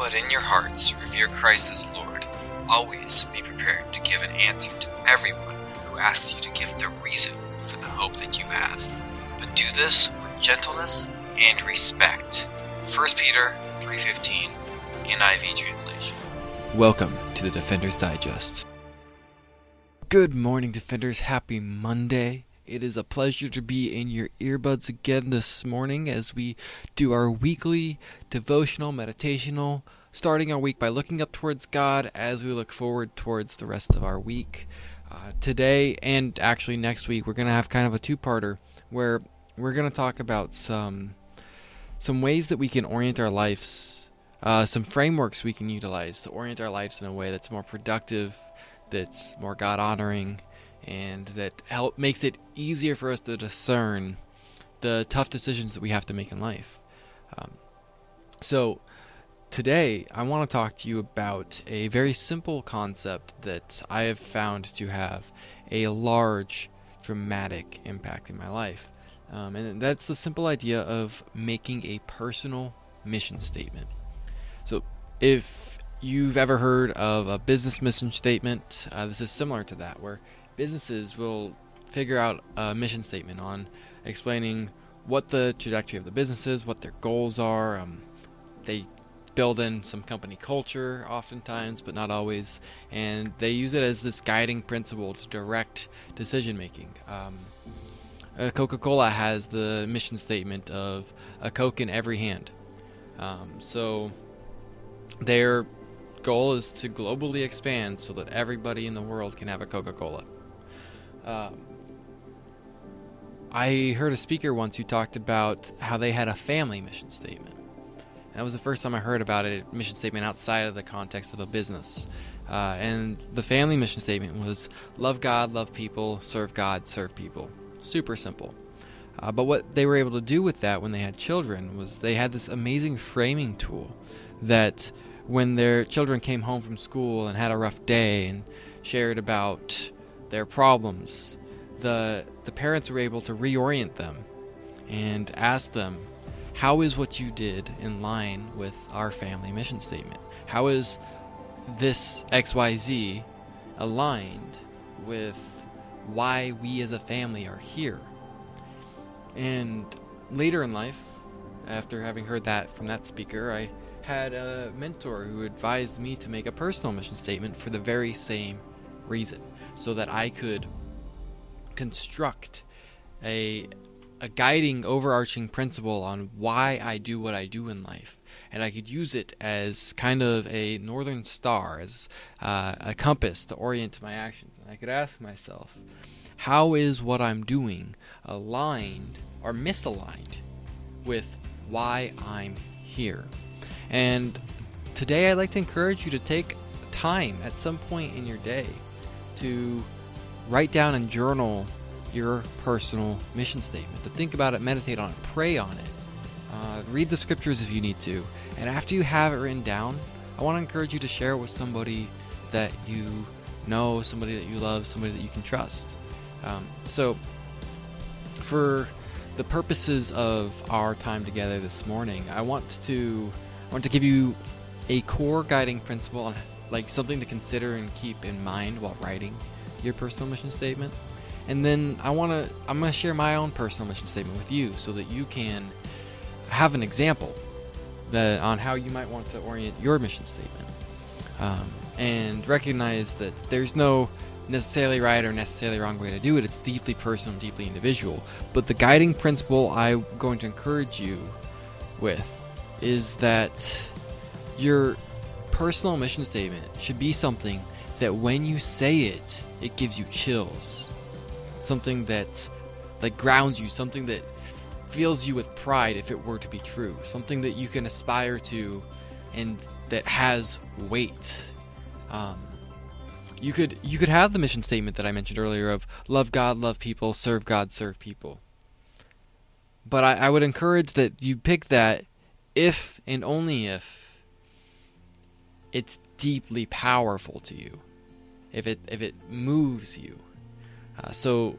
But in your hearts, revere Christ as Lord. Always be prepared to give an answer to everyone who asks you to give the reason for the hope that you have. But do this with gentleness and respect. 1 Peter 3:15 NIV translation. Welcome to the Defender's Digest. Good morning, Defenders. Happy Monday. It is a pleasure to be in your earbuds again this morning as we do our weekly devotional, meditational, starting our week by looking up towards God as we look forward towards the rest of our week. Uh, today and actually next week, we're going to have kind of a two parter where we're going to talk about some, some ways that we can orient our lives, uh, some frameworks we can utilize to orient our lives in a way that's more productive, that's more God honoring and that help makes it easier for us to discern the tough decisions that we have to make in life. Um, so today I want to talk to you about a very simple concept that I have found to have a large dramatic impact in my life. Um, and that's the simple idea of making a personal mission statement. So, if you've ever heard of a business mission statement, uh, this is similar to that, where businesses will figure out a mission statement on explaining what the trajectory of the business is, what their goals are. Um, they build in some company culture oftentimes, but not always, and they use it as this guiding principle to direct decision making. Um, uh, Coca Cola has the mission statement of a Coke in every hand. Um, so their goal is to globally expand so that everybody in the world can have a Coca Cola. Um, I heard a speaker once who talked about how they had a family mission statement. That was the first time I heard about a mission statement outside of the context of a business. Uh, and the family mission statement was love God, love people, serve God, serve people. Super simple. Uh, but what they were able to do with that when they had children was they had this amazing framing tool that when their children came home from school and had a rough day and shared about their problems, the the parents were able to reorient them and ask them, "How is what you did in line with our family mission statement? How is this XYZ aligned with why we as a family are here?" And later in life, after having heard that from that speaker, I had a mentor who advised me to make a personal mission statement for the very same reason so that I could construct a a guiding overarching principle on why I do what I do in life. And I could use it as kind of a northern star as uh, a compass to orient my actions. And I could ask myself how is what I'm doing aligned or misaligned with why I'm here? And today I'd like to encourage you to take time at some point in your day to write down and journal your personal mission statement, to think about it, meditate on it, pray on it, uh, read the scriptures if you need to. And after you have it written down, I want to encourage you to share it with somebody that you know, somebody that you love, somebody that you can trust. Um, so, for the purposes of our time together this morning, I want to I want to give you a core guiding principle on like something to consider and keep in mind while writing your personal mission statement. And then I want to I'm going to share my own personal mission statement with you so that you can have an example that on how you might want to orient your mission statement. Um, and recognize that there's no necessarily right or necessarily wrong way to do it. It's deeply personal, deeply individual. But the guiding principle I'm going to encourage you with is that your personal mission statement should be something that when you say it, it gives you chills. Something that like grounds you, something that fills you with pride if it were to be true. Something that you can aspire to and that has weight. Um, you could you could have the mission statement that I mentioned earlier of love God, love people, serve God, serve people. But I, I would encourage that you pick that if and only if it's deeply powerful to you, if it if it moves you. Uh, so,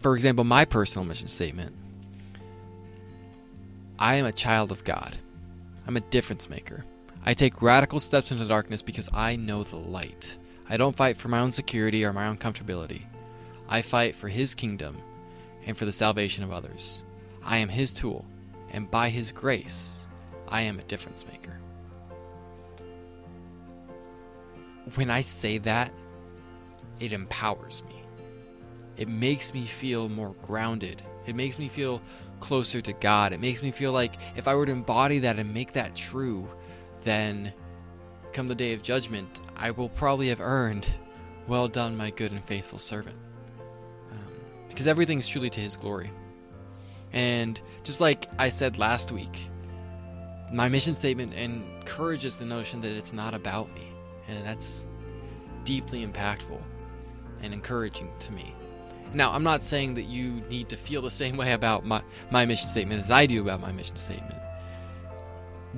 for example, my personal mission statement: I am a child of God. I'm a difference maker. I take radical steps into darkness because I know the light. I don't fight for my own security or my own comfortability. I fight for His kingdom and for the salvation of others. I am His tool, and by His grace, I am a difference maker. When I say that, it empowers me. It makes me feel more grounded. It makes me feel closer to God. It makes me feel like if I were to embody that and make that true, then come the day of judgment, I will probably have earned, Well done, my good and faithful servant. Um, because everything is truly to His glory. And just like I said last week, my mission statement encourages the notion that it's not about me. And that's deeply impactful and encouraging to me. Now, I'm not saying that you need to feel the same way about my, my mission statement as I do about my mission statement.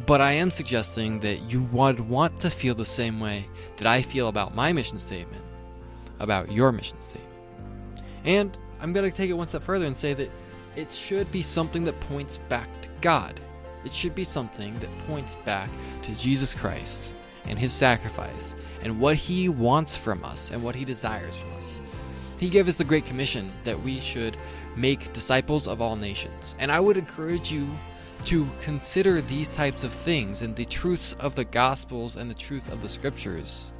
But I am suggesting that you would want to feel the same way that I feel about my mission statement, about your mission statement. And I'm going to take it one step further and say that it should be something that points back to God. It should be something that points back to Jesus Christ and his sacrifice and what he wants from us and what he desires from us. He gave us the Great Commission that we should make disciples of all nations. And I would encourage you to consider these types of things and the truths of the Gospels and the truth of the Scriptures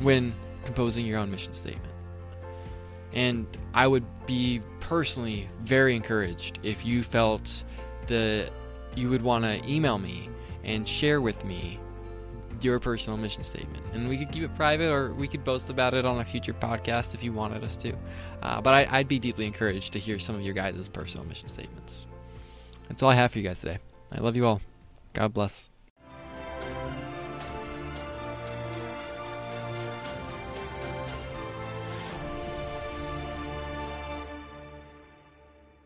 when composing your own mission statement. And I would be personally very encouraged if you felt that you would want to email me and share with me your personal mission statement. And we could keep it private or we could boast about it on a future podcast if you wanted us to. Uh, but I, I'd be deeply encouraged to hear some of your guys' personal mission statements. That's all I have for you guys today. I love you all. God bless.